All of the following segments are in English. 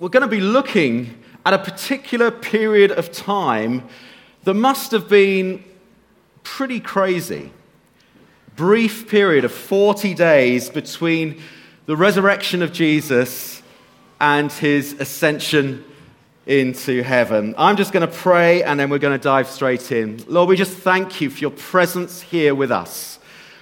we're going to be looking at a particular period of time that must have been pretty crazy. Brief period of 40 days between the resurrection of Jesus and his ascension into heaven. I'm just going to pray and then we're going to dive straight in. Lord, we just thank you for your presence here with us.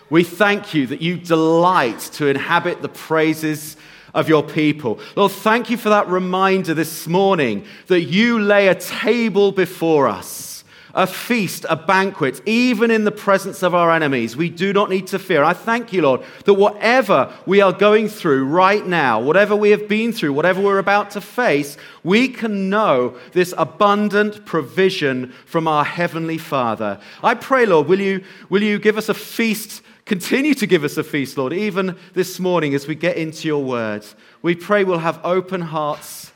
We thank you that you delight to inhabit the praises of your people. Lord, thank you for that reminder this morning that you lay a table before us a feast, a banquet, even in the presence of our enemies. We do not need to fear. I thank you, Lord, that whatever we are going through right now, whatever we have been through, whatever we're about to face, we can know this abundant provision from our Heavenly Father. I pray, Lord, will you, will you give us a feast? Continue to give us a feast, Lord, even this morning as we get into your words. We pray we'll have open hearts,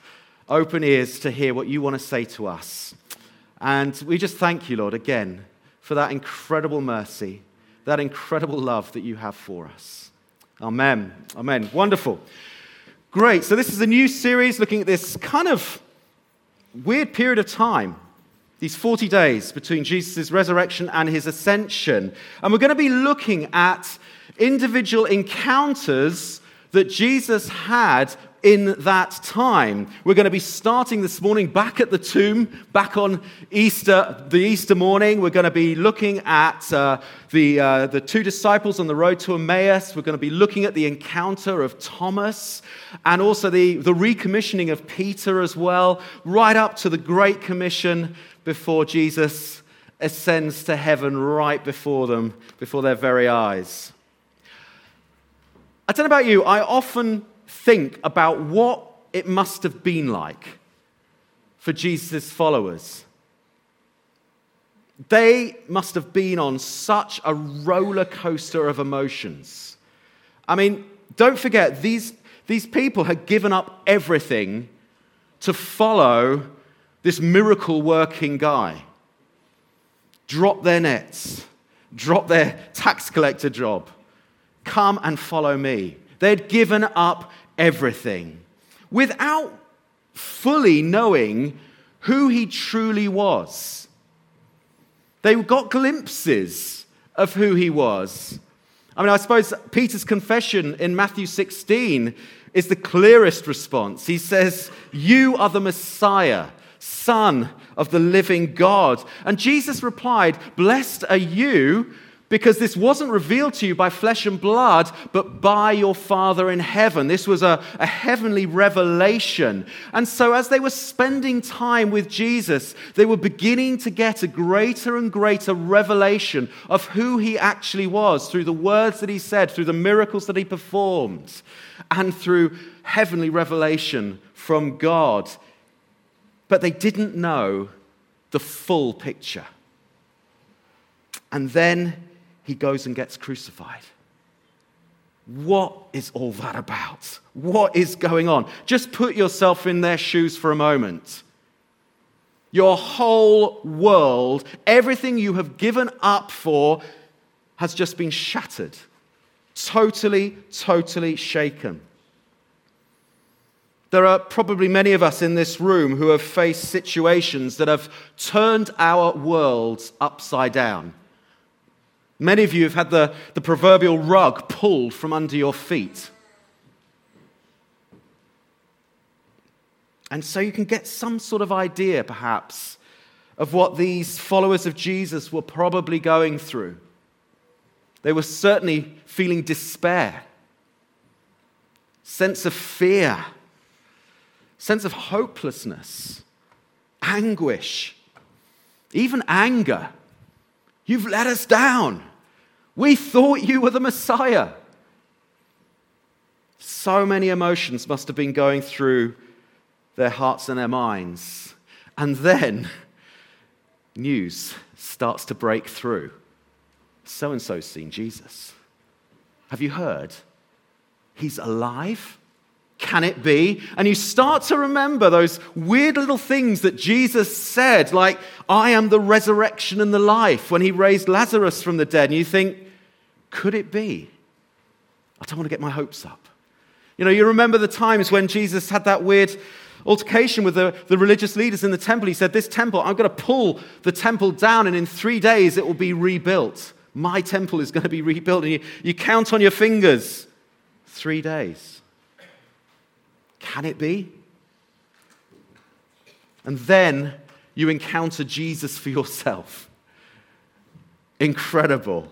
open ears to hear what you want to say to us. And we just thank you, Lord, again for that incredible mercy, that incredible love that you have for us. Amen. Amen. Wonderful. Great. So, this is a new series looking at this kind of weird period of time, these 40 days between Jesus' resurrection and his ascension. And we're going to be looking at individual encounters that Jesus had in that time. We're going to be starting this morning back at the tomb, back on Easter, the Easter morning. We're going to be looking at uh, the, uh, the two disciples on the road to Emmaus. We're going to be looking at the encounter of Thomas and also the, the recommissioning of Peter as well, right up to the Great Commission before Jesus ascends to heaven right before them, before their very eyes. I don't know about you, I often think about what it must have been like for Jesus' followers. They must have been on such a roller coaster of emotions. I mean, don't forget, these, these people had given up everything to follow this miracle working guy. Drop their nets, drop their tax collector job, come and follow me. They'd given up everything without fully knowing who he truly was. They got glimpses of who he was. I mean, I suppose Peter's confession in Matthew 16 is the clearest response. He says, You are the Messiah, Son of the living God. And Jesus replied, Blessed are you because this wasn't revealed to you by flesh and blood, but by your Father in heaven. This was a, a, heavenly revelation. And so, as they were spending time with Jesus, they were beginning to get a greater and greater revelation of who he actually was through the words that he said, through the miracles that he performed, and through heavenly revelation from God. But they didn't know the full picture. And then he goes and gets crucified. What is all that about? What is going on? Just put yourself in their shoes for a moment. Your whole world, everything you have given up for, has just been shattered. Totally, totally shaken. There are probably many of us in this room who have faced situations that have turned our worlds upside down. Many of you have had the, the proverbial rug pulled from under your feet. And so you can get some sort of idea, perhaps, of what these followers of Jesus were probably going through. They were certainly feeling despair, sense of fear, sense of hopelessness, anguish, even anger. You've let us down. We thought you were the Messiah. So many emotions must have been going through their hearts and their minds. And then news starts to break through. So and so's seen Jesus. Have you heard? He's alive. Can it be? And you start to remember those weird little things that Jesus said, like, I am the resurrection and the life, when he raised Lazarus from the dead. And you think, could it be? I don't want to get my hopes up. You know, you remember the times when Jesus had that weird altercation with the, the religious leaders in the temple. He said, This temple, I'm going to pull the temple down, and in three days it will be rebuilt. My temple is going to be rebuilt. And you, you count on your fingers three days. Can it be? And then you encounter Jesus for yourself. Incredible.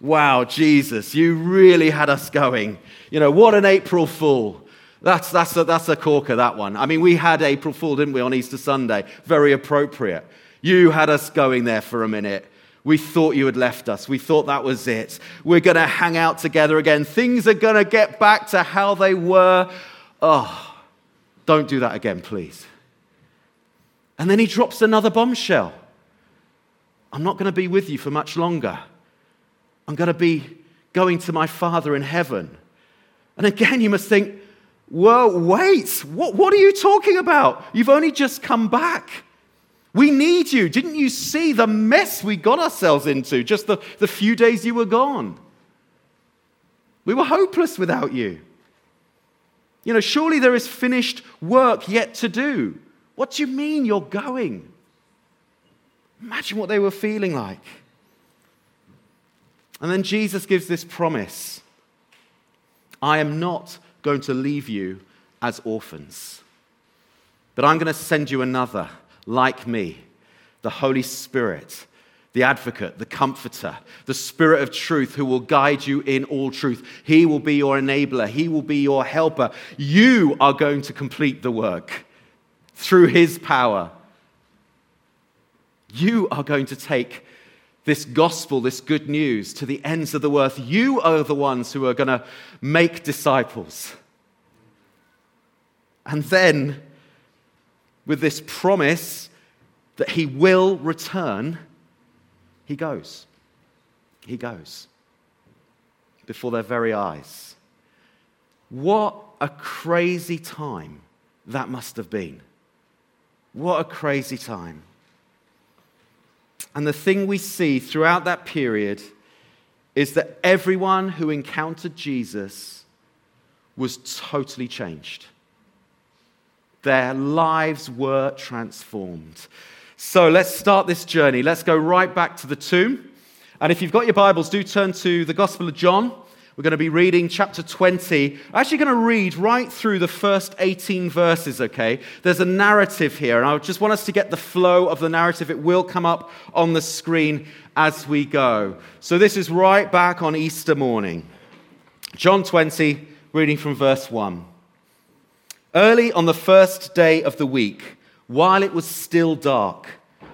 Wow, Jesus, you really had us going. You know, what an April Fool. That's, that's, a, that's a corker, that one. I mean, we had April Fool, didn't we, on Easter Sunday? Very appropriate. You had us going there for a minute. We thought you had left us. We thought that was it. We're going to hang out together again. Things are going to get back to how they were. Oh, don't do that again, please. And then he drops another bombshell. I'm not going to be with you for much longer. I'm going to be going to my Father in heaven. And again, you must think, well, wait, what, what are you talking about? You've only just come back. We need you. Didn't you see the mess we got ourselves into just the, the few days you were gone? We were hopeless without you. You know, surely there is finished work yet to do. What do you mean you're going? Imagine what they were feeling like. And then Jesus gives this promise I am not going to leave you as orphans, but I'm going to send you another like me, the Holy Spirit, the advocate, the comforter, the Spirit of truth who will guide you in all truth. He will be your enabler, He will be your helper. You are going to complete the work through His power. You are going to take this gospel, this good news to the ends of the earth. You are the ones who are going to make disciples. And then, with this promise that he will return, he goes. He goes before their very eyes. What a crazy time that must have been. What a crazy time. And the thing we see throughout that period is that everyone who encountered Jesus was totally changed. Their lives were transformed. So let's start this journey. Let's go right back to the tomb. And if you've got your Bibles, do turn to the Gospel of John. We're going to be reading chapter 20. I'm actually going to read right through the first 18 verses, okay? There's a narrative here, and I just want us to get the flow of the narrative. It will come up on the screen as we go. So this is right back on Easter morning. John 20, reading from verse 1. Early on the first day of the week, while it was still dark,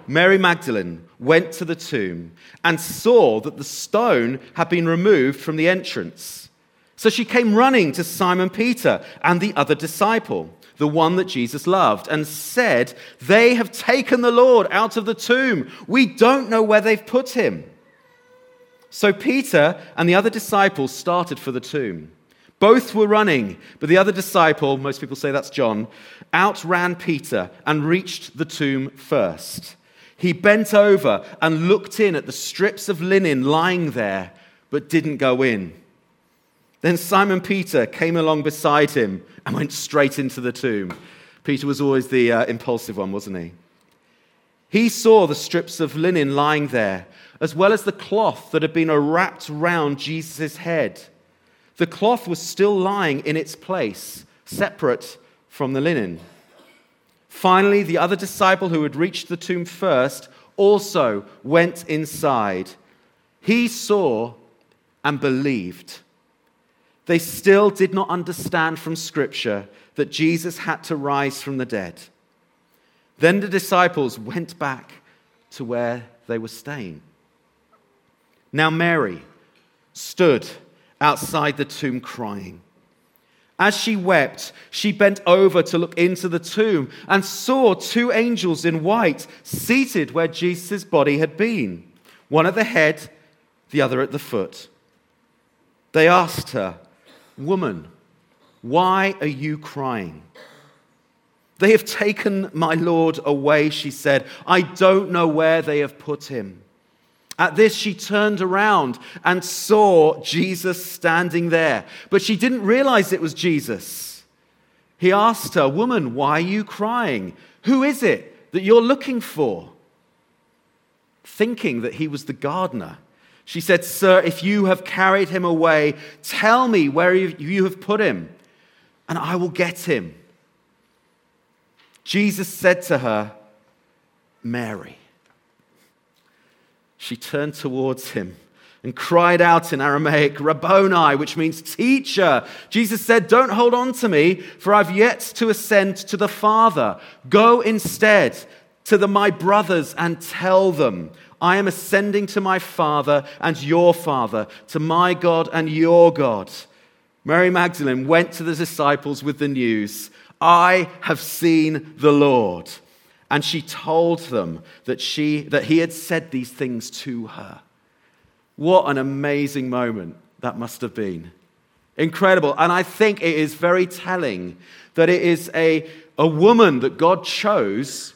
Mary Magdalene went to the tomb and saw that the stone had been removed from the entrance. So she came running to Simon Peter and the other disciple, the one that Jesus loved, and said, They have taken the Lord out of the tomb. We don't know where they've put him. So Peter and the other disciples started for the tomb. Both were running, but the other disciple, most people say that's John, outran Peter and reached the tomb first. He bent over and looked in at the strips of linen lying there, but didn't go in. Then Simon Peter came along beside him and went straight into the tomb. Peter was always the uh, impulsive one, wasn't he? He saw the strips of linen lying there, as well as the cloth that had been wrapped round Jesus' head. The cloth was still lying in its place, separate from the linen. Finally, the other disciple who had reached the tomb first also went inside. He saw and believed. They still did not understand from Scripture that Jesus had to rise from the dead. Then the disciples went back to where they were staying. Now, Mary stood outside the tomb crying. As she wept, she bent over to look into the tomb and saw two angels in white seated where Jesus' body had been, one at the head, the other at the foot. They asked her, Woman, why are you crying? They have taken my Lord away, she said. I don't know where they have put him. At this, she turned around and saw Jesus standing there, but she didn't realize it was Jesus. He asked her, Woman, why are you crying? Who is it that you're looking for? Thinking that he was the gardener. She said, Sir, if you have carried him away, tell me where you have put him, and I will get him. Jesus said to her, Mary. She turned towards him and cried out in Aramaic, Rabboni, which means teacher. Jesus said, Don't hold on to me, for I've yet to ascend to the Father. Go instead to the, my brothers and tell them, I am ascending to my Father and your Father, to my God and your God. Mary Magdalene went to the disciples with the news I have seen the Lord. And she told them that, she, that he had said these things to her. What an amazing moment that must have been. Incredible. And I think it is very telling that it is a, a woman that God chose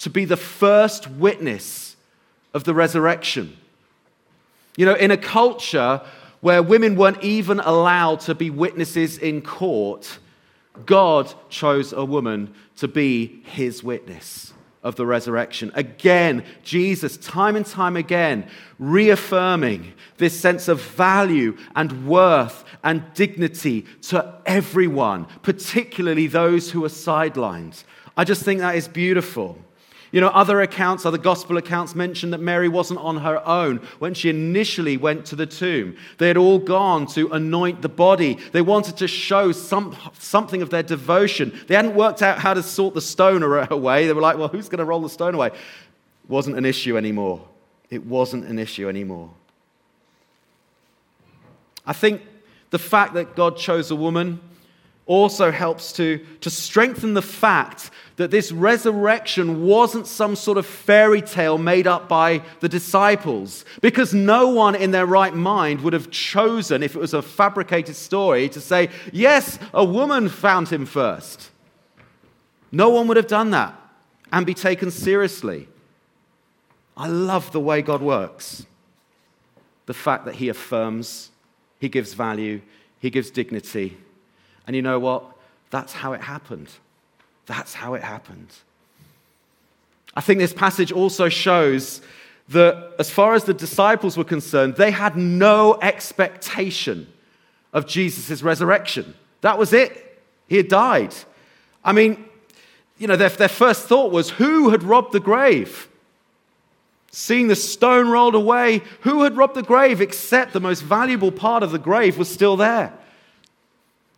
to be the first witness of the resurrection. You know, in a culture where women weren't even allowed to be witnesses in court, God chose a woman to be his witness of the resurrection. Again, Jesus, time and time again, reaffirming this sense of value and worth and dignity to everyone, particularly those who are sidelined. I just think that is beautiful. You know, other accounts, other gospel accounts mention that Mary wasn't on her own when she initially went to the tomb. They had all gone to anoint the body. They wanted to show some, something of their devotion. They hadn't worked out how to sort the stone away. They were like, well, who's going to roll the stone away? Wasn't an issue anymore. It wasn't an issue anymore. I think the fact that God chose a woman also helps to, to strengthen the fact that this resurrection wasn't some sort of fairy tale made up by the disciples, because no one in their right mind would have chosen, if it was a fabricated story, to say, Yes, a woman found him first. No one would have done that and be taken seriously. I love the way God works. The fact that He affirms, He gives value, He gives dignity and you know what? That's how it happened. That's how it happened. I think this passage also shows that, as far as the disciples were concerned, they had no expectation of Jesus' resurrection. That was it. He had died. I mean, you know, their, their first thought was who had robbed the grave? Seeing the stone rolled away, who had robbed the grave except the most valuable part of the grave was still there?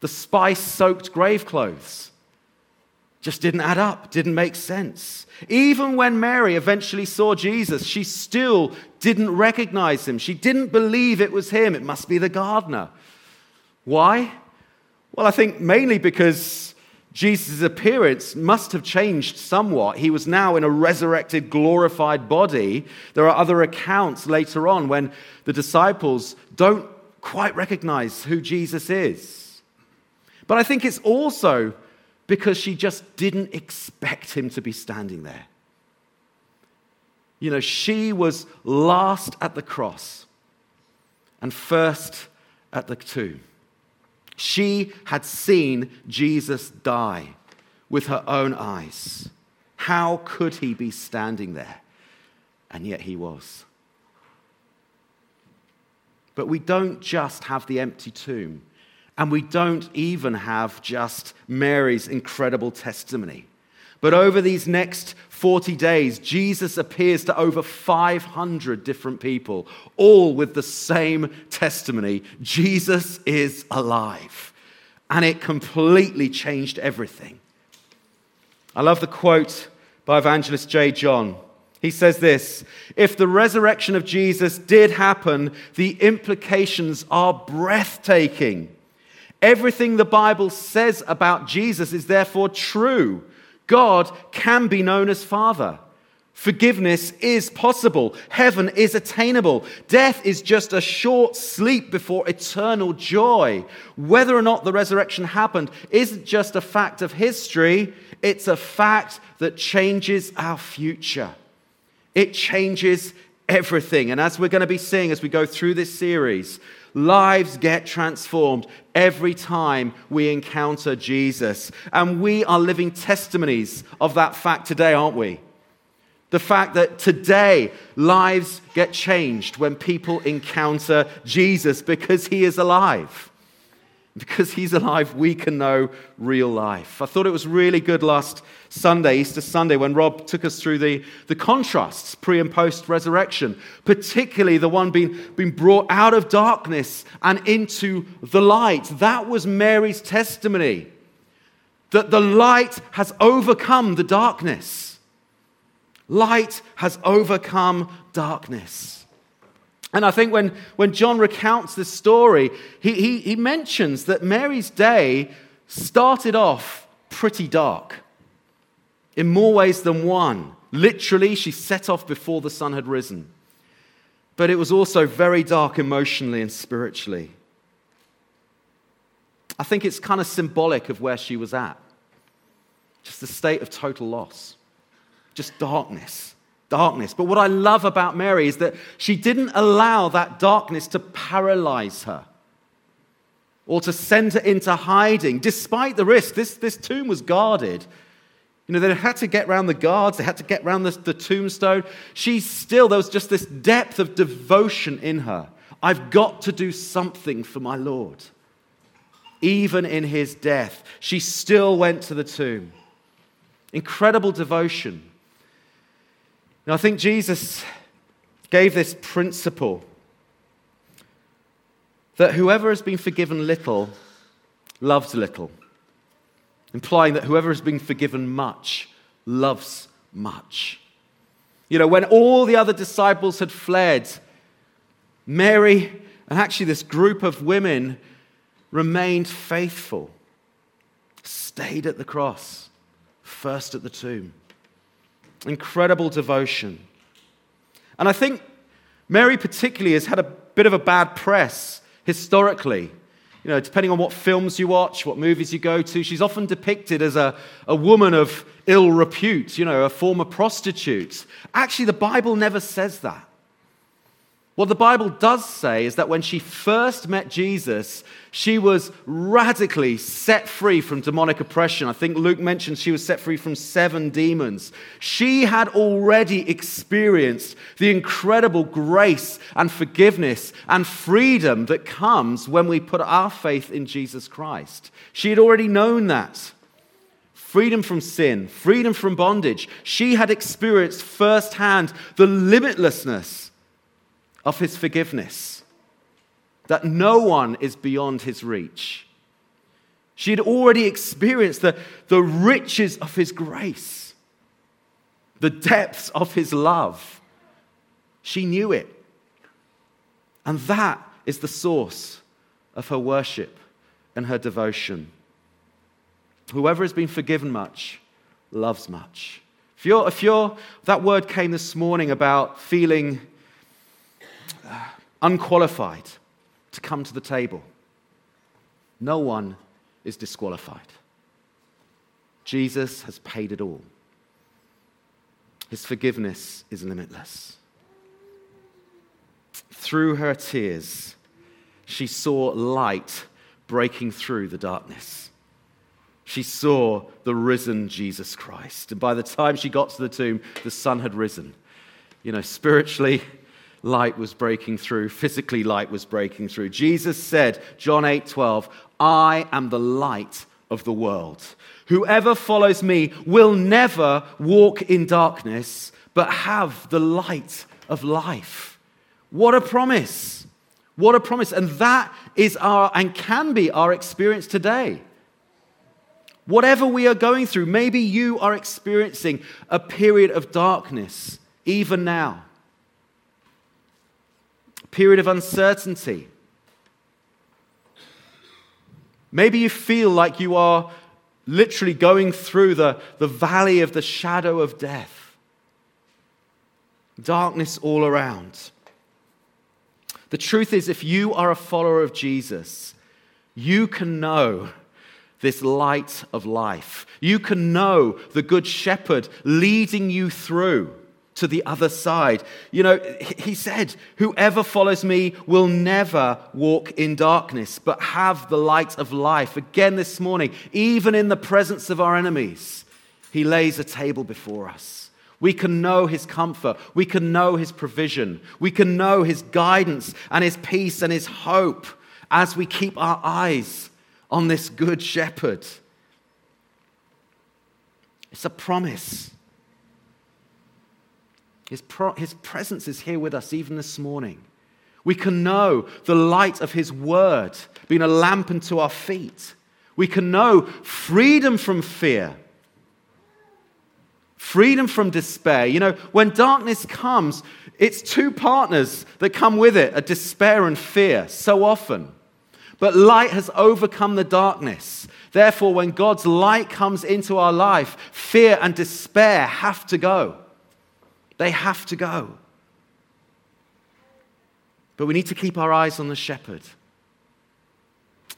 The spice soaked grave clothes. Just didn't add up, didn't make sense. Even when Mary eventually saw Jesus, she still didn't recognize him. She didn't believe it was him. It must be the gardener. Why? Well, I think mainly because Jesus' appearance must have changed somewhat. He was now in a resurrected, glorified body. There are other accounts later on when the disciples don't quite recognize who Jesus is. But I think it's also because she just didn't expect him to be standing there. You know, she was last at the cross and first at the tomb. She had seen Jesus die with her own eyes. How could he be standing there? And yet he was. But we don't just have the empty tomb. And we don't even have just Mary's incredible testimony. But over these next 40 days, Jesus appears to over 500 different people, all with the same testimony Jesus is alive. And it completely changed everything. I love the quote by evangelist J. John. He says this If the resurrection of Jesus did happen, the implications are breathtaking. Everything the Bible says about Jesus is therefore true. God can be known as Father. Forgiveness is possible. Heaven is attainable. Death is just a short sleep before eternal joy. Whether or not the resurrection happened isn't just a fact of history, it's a fact that changes our future. It changes everything. And as we're going to be seeing as we go through this series, lives get transformed every time we encounter Jesus. And we are living testimonies of that fact today, aren't we? The fact that today lives get changed when people encounter Jesus because he is alive. Because he's alive, we can know real life. I thought it was really good last Sunday, Easter Sunday, when Rob took us through the, the contrasts pre and post resurrection, particularly the one being, being brought out of darkness and into the light. That was Mary's testimony that the light has overcome the darkness. Light has overcome darkness. And I think when, when John recounts this story, he, he, he mentions that Mary's day started off pretty dark in more ways than one. Literally, she set off before the sun had risen. But it was also very dark emotionally and spiritually. I think it's kind of symbolic of where she was at. Just a state of total loss, just darkness darkness. But what I love about Mary is that she didn't allow that darkness to paralyze her or to send her into hiding, despite the risk. This, this tomb was guarded. You know, they had to get around the guards, they had to get around the, the tombstone. She still, there was just this depth of devotion in her. I've got to do something for my Lord. Even in his death, she still went to the tomb. Incredible devotion. Now, I think Jesus gave this principle that whoever has been forgiven little loves little, implying that whoever has been forgiven much loves much. You know, when all the other disciples had fled, Mary and actually this group of women remained faithful, stayed at the cross, first at the tomb. Incredible devotion. And I think Mary, particularly, has had a bit of a bad press historically. You know, depending on what films you watch, what movies you go to, she's often depicted as a, a woman of ill repute, you know, a former prostitute. Actually, the Bible never says that. What the Bible does say is that when she first met Jesus, she was radically set free from demonic oppression. I think Luke mentions she was set free from seven demons. She had already experienced the incredible grace and forgiveness and freedom that comes when we put our faith in Jesus Christ. She had already known that. Freedom from sin, freedom from bondage. She had experienced firsthand the limitlessness of his forgiveness, that no one is beyond his reach. She had already experienced the, the riches of his grace, the depths of his love. She knew it. And that is the source of her worship and her devotion. Whoever has been forgiven much loves much. If you're, if you're, that word came this morning about feeling unqualified to come to the table. No one is disqualified. Jesus has paid it all. His forgiveness is limitless. Through her tears, she saw light breaking through the darkness. She saw the risen Jesus Christ. And by the time she got to the tomb, the sun had risen. You know, spiritually, light was breaking through, physically light was breaking through. Jesus said, John 8 12, I am the light of the world. Whoever follows me will never walk in darkness, but have the light of life. What a promise! What a promise. And that is our, and can be our experience today. Whatever we are going through, maybe you are experiencing a period of darkness even now period of uncertainty. Maybe you feel like you are literally going through the, the valley of the shadow of death, darkness all around. The truth is, if you are a follower of Jesus, you can know this light of life. You can know the Good Shepherd leading you through to the other side. You know, he said, Whoever follows me will never walk in darkness, but have the light of life. Again this morning, even in the presence of our enemies, he lays a table before us. We can know his comfort. We can know his provision. We can know his guidance and his peace and his hope as we keep our eyes on this good shepherd. It's a promise. His, pro- his presence is here with us even this morning. We can know the light of His word being a lamp unto our feet. We can know freedom from fear, freedom from despair. You know, when darkness comes, it's two partners that come with it a despair and fear so often. But light has overcome the darkness. Therefore, when God's light comes into our life, fear and despair have to go. They have to go. But we need to keep our eyes on the shepherd,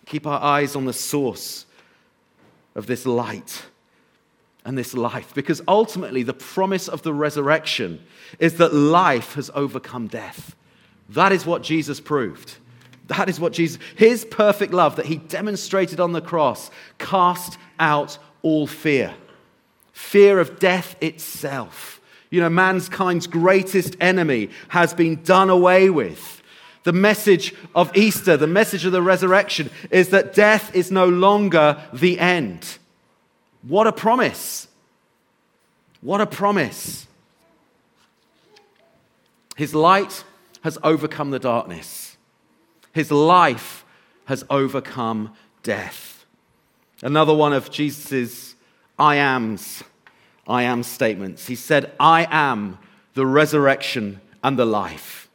keep our eyes on the source of this light and this life. Because ultimately, the promise of the resurrection is that life has overcome death. That is what Jesus proved. That is what Jesus, his perfect love that he demonstrated on the cross, cast out all fear fear of death itself. You know, mankind's greatest enemy has been done away with. The message of Easter, the message of the resurrection, is that death is no longer the end. What a promise! What a promise. His light has overcome the darkness, his life has overcome death. Another one of Jesus' I ams I am statements. He said, I am the resurrection and the life.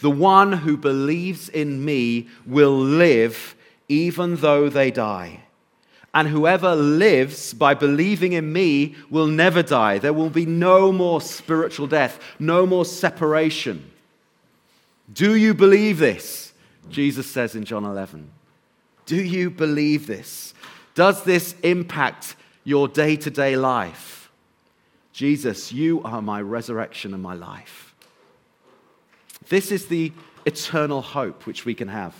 The one who believes in me will live even though they die. And whoever lives by believing in me will never die. There will be no more spiritual death, no more separation. Do you believe this? Jesus says in John 11. Do you believe this? Does this impact your day to day life? Jesus, you are my resurrection and my life. This is the eternal hope which we can have.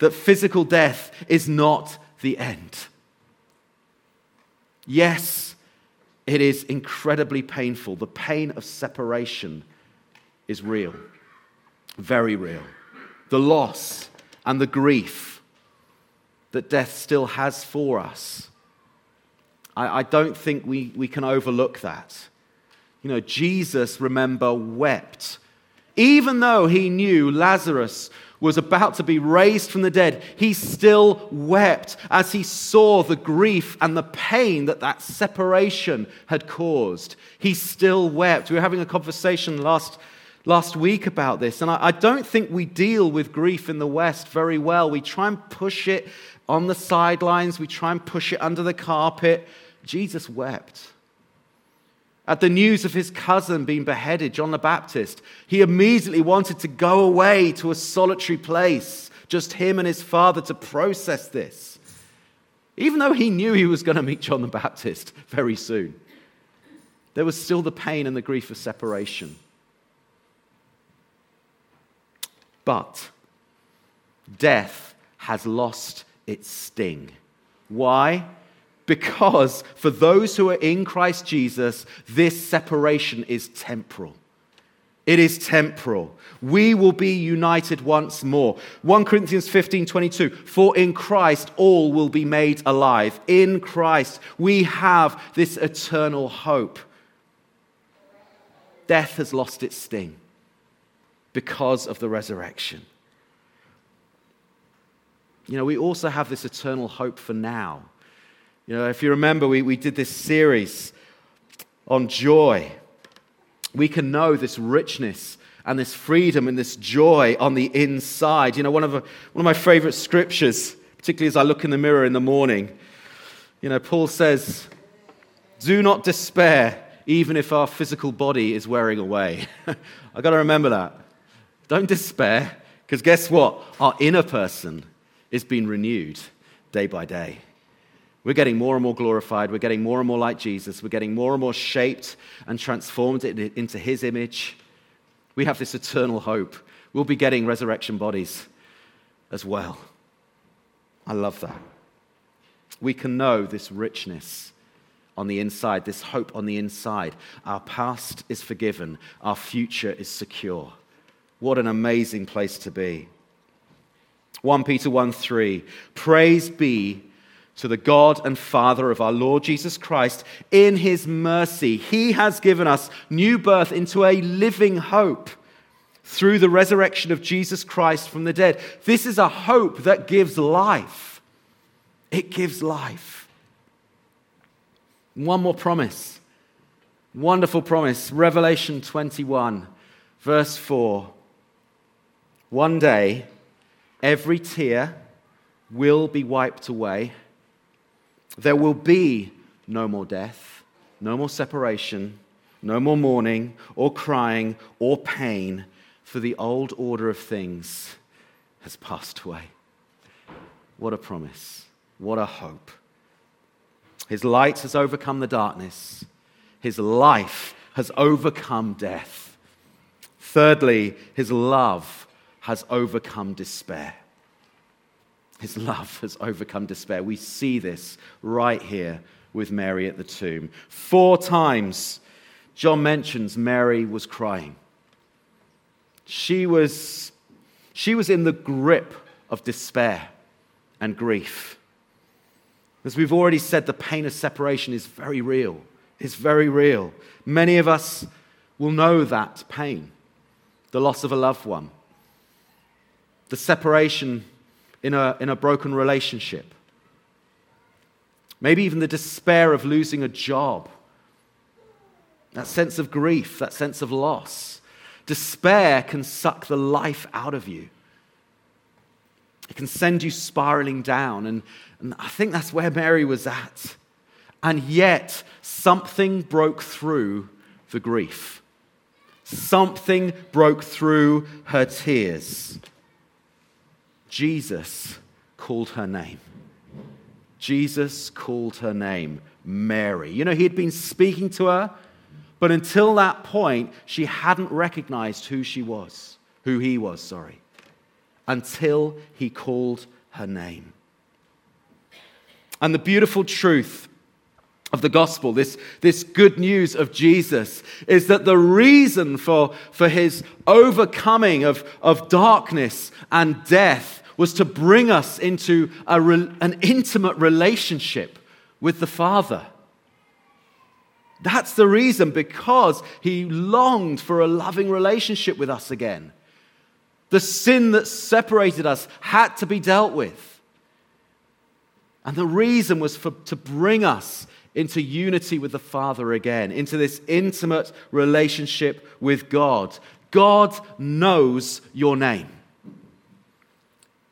That physical death is not the end. Yes, it is incredibly painful. The pain of separation is real, very real. The loss and the grief that death still has for us I, I don't think we, we can overlook that. You know, Jesus, remember, wept. Even though he knew Lazarus was about to be raised from the dead, he still wept as he saw the grief and the pain that that separation had caused. He still wept. We were having a conversation last, last week about this, and I, I don't think we deal with grief in the West very well. We try and push it on the sidelines, we try and push it under the carpet. Jesus wept. At the news of his cousin being beheaded, John the Baptist, he immediately wanted to go away to a solitary place, just him and his father, to process this. Even though he knew he was going to meet John the Baptist very soon, there was still the pain and the grief of separation. But death has lost its sting. Why? Because for those who are in Christ Jesus, this separation is temporal. It is temporal. We will be united once more. 1 Corinthians 15 22. For in Christ all will be made alive. In Christ we have this eternal hope. Death has lost its sting because of the resurrection. You know, we also have this eternal hope for now. You know, if you remember, we, we did this series on joy. We can know this richness and this freedom and this joy on the inside. You know, one of, a, one of my favorite scriptures, particularly as I look in the mirror in the morning, you know, Paul says, Do not despair, even if our physical body is wearing away. I've got to remember that. Don't despair, because guess what? Our inner person is being renewed day by day. We're getting more and more glorified. We're getting more and more like Jesus. We're getting more and more shaped and transformed into his image. We have this eternal hope. We'll be getting resurrection bodies as well. I love that. We can know this richness on the inside, this hope on the inside. Our past is forgiven, our future is secure. What an amazing place to be. 1 Peter 1 3. Praise be to the God and Father of our Lord Jesus Christ. In his mercy, he has given us new birth into a living hope through the resurrection of Jesus Christ from the dead. This is a hope that gives life. It gives life. One more promise. Wonderful promise. Revelation 21, verse 4. One day, every tear will be wiped away. There will be no more death, no more separation, no more mourning or crying or pain, for the old order of things has passed away. What a promise. What a hope. His light has overcome the darkness. His life has overcome death. Thirdly, his love has overcome despair. His love has overcome despair. We see this right here with Mary at the tomb. Four times, John mentions Mary was crying. She was, she was in the grip of despair and grief. As we've already said, the pain of separation is very real. It's very real. Many of us will know that pain the loss of a loved one, the separation in a, in a broken relationship, maybe even the despair of losing a job, that sense of grief, that sense of loss. Despair can suck the life out of you. It can send you spiraling down. And, and I think that's where Mary was at. And yet, something broke through the grief. Something broke through her tears. Jesus called her name. Jesus called her name Mary. You know, he had been speaking to her, but until that point, she hadn't recognized who she was, who he was, sorry until he called her name. And the beautiful truth of the gospel, this, this good news of Jesus, is that the reason for, for his overcoming of, of darkness and death was to bring us into a, an intimate relationship with the Father. That's the reason, because he longed for a loving relationship with us again. The sin that separated us had to be dealt with. And the reason was for, to bring us into unity with the Father again, into this intimate relationship with God. God knows your name.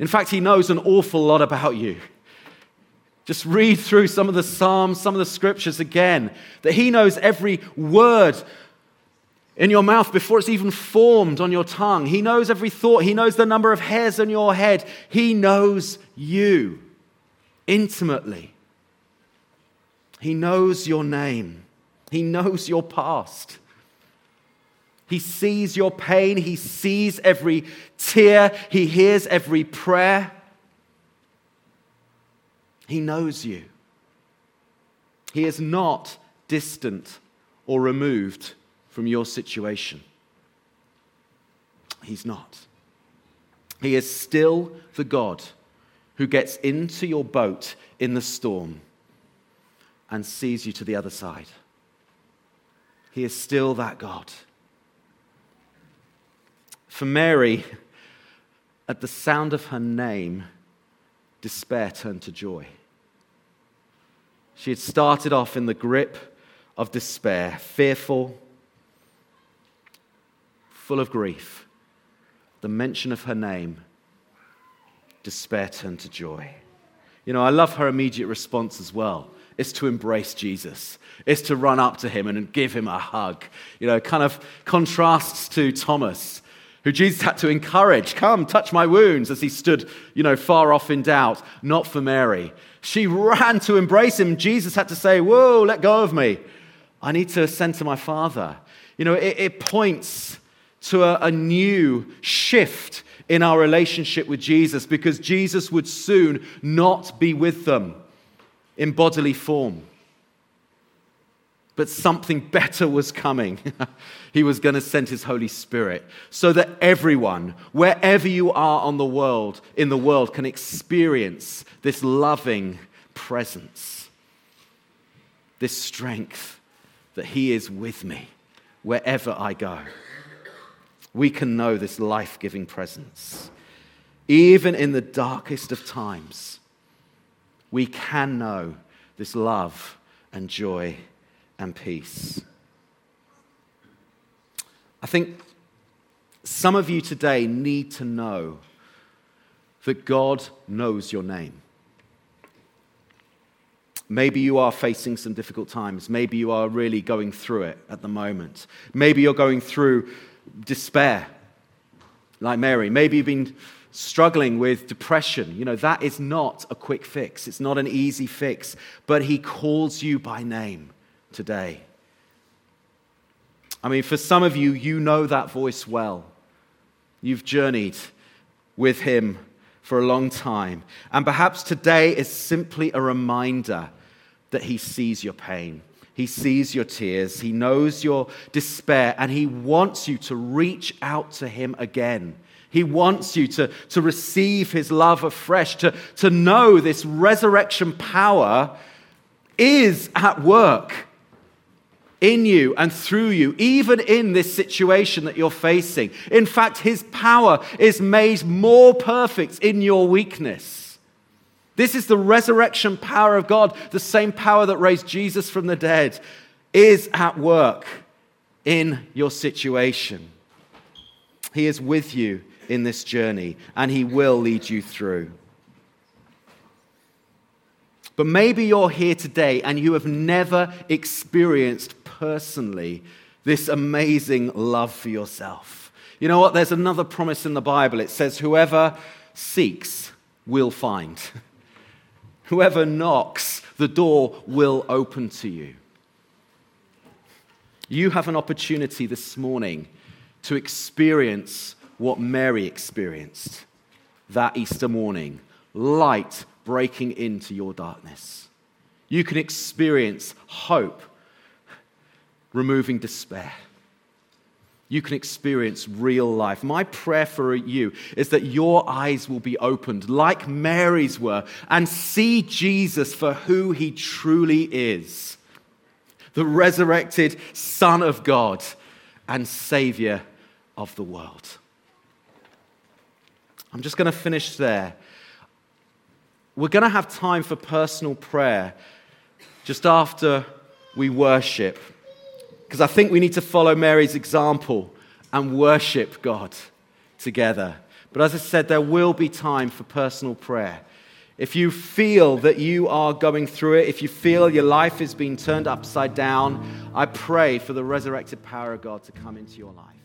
In fact, He knows an awful lot about you. Just read through some of the Psalms, some of the scriptures again, that He knows every word in your mouth before it's even formed on your tongue. He knows every thought. He knows the number of hairs on your head. He knows you intimately. He knows your name. He knows your past. He sees your pain. He sees every tear. He hears every prayer. He knows you. He is not distant or removed from your situation. He's not. He is still the God who gets into your boat in the storm and sees you to the other side. He is still that God. For Mary, at the sound of her name, despair turned to joy. She had started off in the grip of despair, fearful, full of grief, the mention of her name, despair turned to joy. You know, I love her immediate response as well. It's to embrace Jesus. It's to run up to him and give him a hug. You know, kind of contrasts to Thomas, who Jesus had to encourage, come, touch my wounds, as he stood, you know, far off in doubt. Not for Mary. She ran to embrace him. Jesus had to say, Whoa, let go of me. I need to ascend to my Father. You know, it, it points to a, a new shift in our relationship with Jesus because Jesus would soon not be with them in bodily form. But something better was coming. he was going to send his Holy Spirit so that everyone, wherever you are on the world, in the world, can experience this loving presence, this strength that he is with me wherever I go. We can know this life giving presence. Even in the darkest of times, we can know this love and joy and peace. I think some of you today need to know that God knows your name. Maybe you are facing some difficult times. Maybe you are really going through it at the moment. Maybe you're going through despair, like Mary. Maybe you've been struggling with depression. You know, that is not a quick fix, it's not an easy fix, but He calls you by name today. I mean, for some of you, you know that voice well. You've journeyed with Him for a long time. And perhaps today is simply a reminder that He sees your pain. He sees your tears. He knows your despair. And He wants you to reach out to Him again. He wants you to, to receive His love afresh, to, to know this resurrection power is at work in you and through you, even in this situation that you're facing. In fact, His power is made more perfect in your weakness. This is the resurrection power of God, the same power that raised Jesus from the dead, is at work in your situation. He is with you in this journey, and He will lead you through. But maybe you're here today and you have never experienced personally this amazing love for yourself. You know what? There's another promise in the Bible. It says, Whoever seeks will find. Whoever knocks, the door will open to you. You have an opportunity this morning to experience what Mary experienced that Easter morning light breaking into your darkness. You can experience hope removing despair. You can experience real life. My prayer for you is that your eyes will be opened, like Mary's were, and see Jesus for who he truly is the resurrected Son of God and Savior of the world. I'm just going to finish there. We're going to have time for personal prayer just after we worship. Because I think we need to follow Mary's example and worship God together. But as I said, there will be time for personal prayer. If you feel that you are going through it, if you feel your life is being turned upside down, I pray for the resurrected power of God to come into your life.